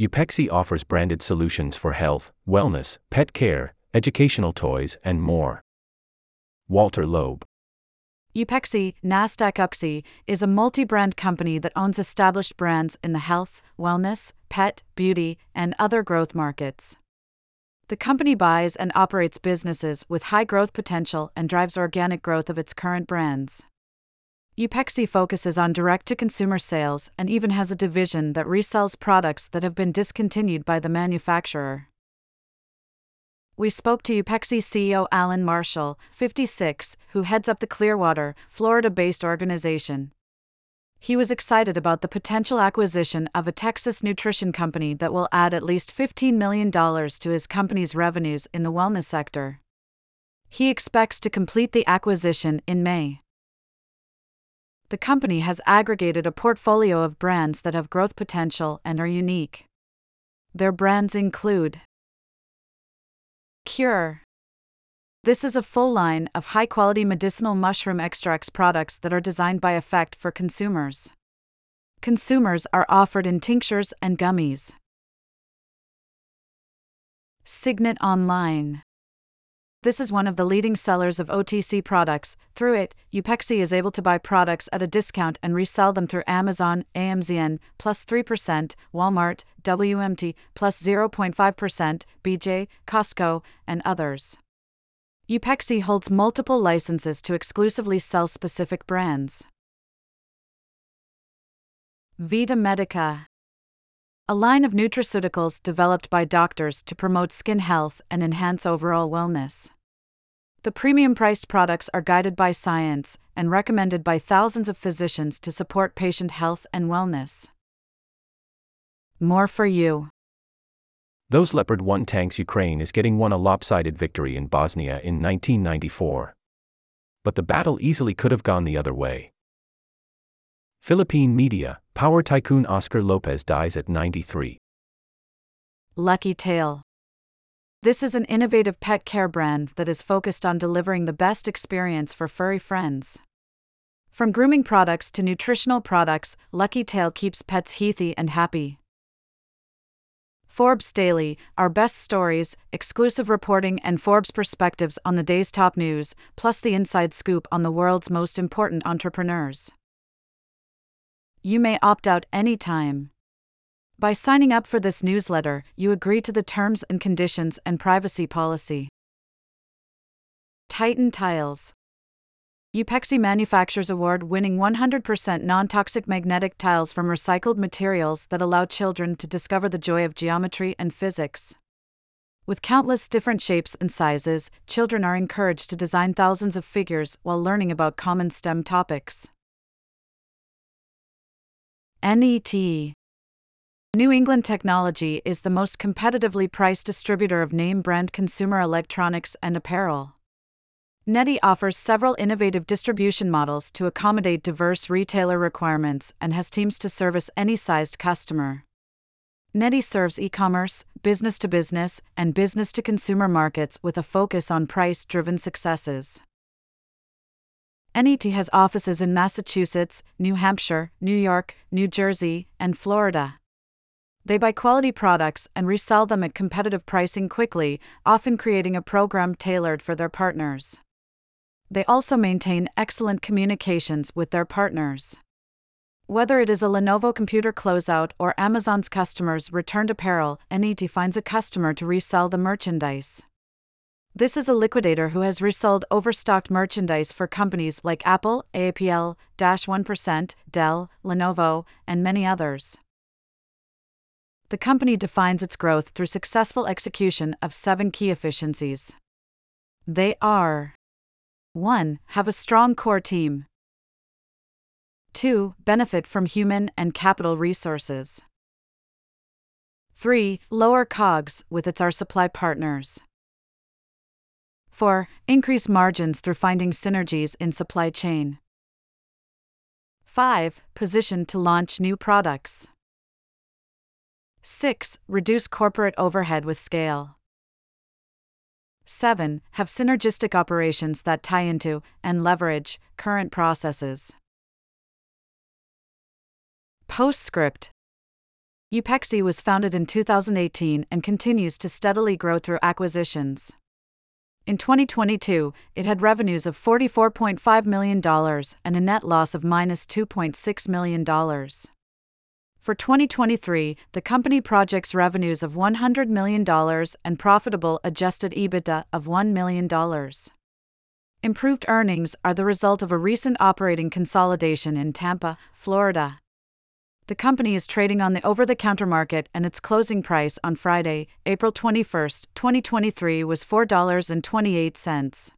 Upexi offers branded solutions for health, wellness, pet care, educational toys, and more. Walter Loeb. Upexi, Nasdaq Upexi, is a multi brand company that owns established brands in the health, wellness, pet, beauty, and other growth markets. The company buys and operates businesses with high growth potential and drives organic growth of its current brands. Upexi focuses on direct to consumer sales and even has a division that resells products that have been discontinued by the manufacturer. We spoke to Upexi CEO Alan Marshall, 56, who heads up the Clearwater, Florida based organization. He was excited about the potential acquisition of a Texas nutrition company that will add at least $15 million to his company's revenues in the wellness sector. He expects to complete the acquisition in May the company has aggregated a portfolio of brands that have growth potential and are unique. Their brands include Cure. This is a full line of high quality medicinal mushroom extracts products that are designed by effect for consumers. Consumers are offered in tinctures and gummies. Cygnet Online. This is one of the leading sellers of OTC products. Through it, Upexi is able to buy products at a discount and resell them through Amazon, AMZN, plus 3%, Walmart, WMT, plus 0.5%, BJ, Costco, and others. Upexi holds multiple licenses to exclusively sell specific brands. Vita Medica a line of nutraceuticals developed by doctors to promote skin health and enhance overall wellness. The premium priced products are guided by science and recommended by thousands of physicians to support patient health and wellness. More for you. Those Leopard 1 tanks Ukraine is getting won a lopsided victory in Bosnia in 1994. But the battle easily could have gone the other way. Philippine media, power tycoon Oscar Lopez dies at 93. Lucky Tail. This is an innovative pet care brand that is focused on delivering the best experience for furry friends. From grooming products to nutritional products, Lucky Tail keeps pets healthy and happy. Forbes Daily, our best stories, exclusive reporting, and Forbes perspectives on the day's top news, plus the inside scoop on the world's most important entrepreneurs. You may opt out anytime. By signing up for this newsletter, you agree to the terms and conditions and privacy policy. Tytan Tiles Upexi manufactures award winning 100% non toxic magnetic tiles from recycled materials that allow children to discover the joy of geometry and physics. With countless different shapes and sizes, children are encouraged to design thousands of figures while learning about common STEM topics. NET New England Technology is the most competitively priced distributor of name brand consumer electronics and apparel. NETI offers several innovative distribution models to accommodate diverse retailer requirements and has teams to service any sized customer. NETI serves e commerce, business to business, and business to consumer markets with a focus on price driven successes. NET has offices in Massachusetts, New Hampshire, New York, New Jersey, and Florida. They buy quality products and resell them at competitive pricing quickly, often creating a program tailored for their partners. They also maintain excellent communications with their partners. Whether it is a Lenovo computer closeout or Amazon's customers returned apparel, NET finds a customer to resell the merchandise. This is a liquidator who has resold overstocked merchandise for companies like Apple, Dash 1%, Dell, Lenovo, and many others. The company defines its growth through successful execution of seven key efficiencies. They are 1. Have a strong core team. 2. Benefit from human and capital resources. 3. Lower COGS with its R supply partners. 4. Increase margins through finding synergies in supply chain. 5. Position to launch new products. 6. Reduce corporate overhead with scale. 7. Have synergistic operations that tie into and leverage current processes. Postscript Upexi was founded in 2018 and continues to steadily grow through acquisitions. In 2022, it had revenues of $44.5 million and a net loss of minus $2.6 million. For 2023, the company projects revenues of $100 million and profitable adjusted EBITDA of $1 million. Improved earnings are the result of a recent operating consolidation in Tampa, Florida. The company is trading on the over the counter market and its closing price on Friday, April 21, 2023 was $4.28.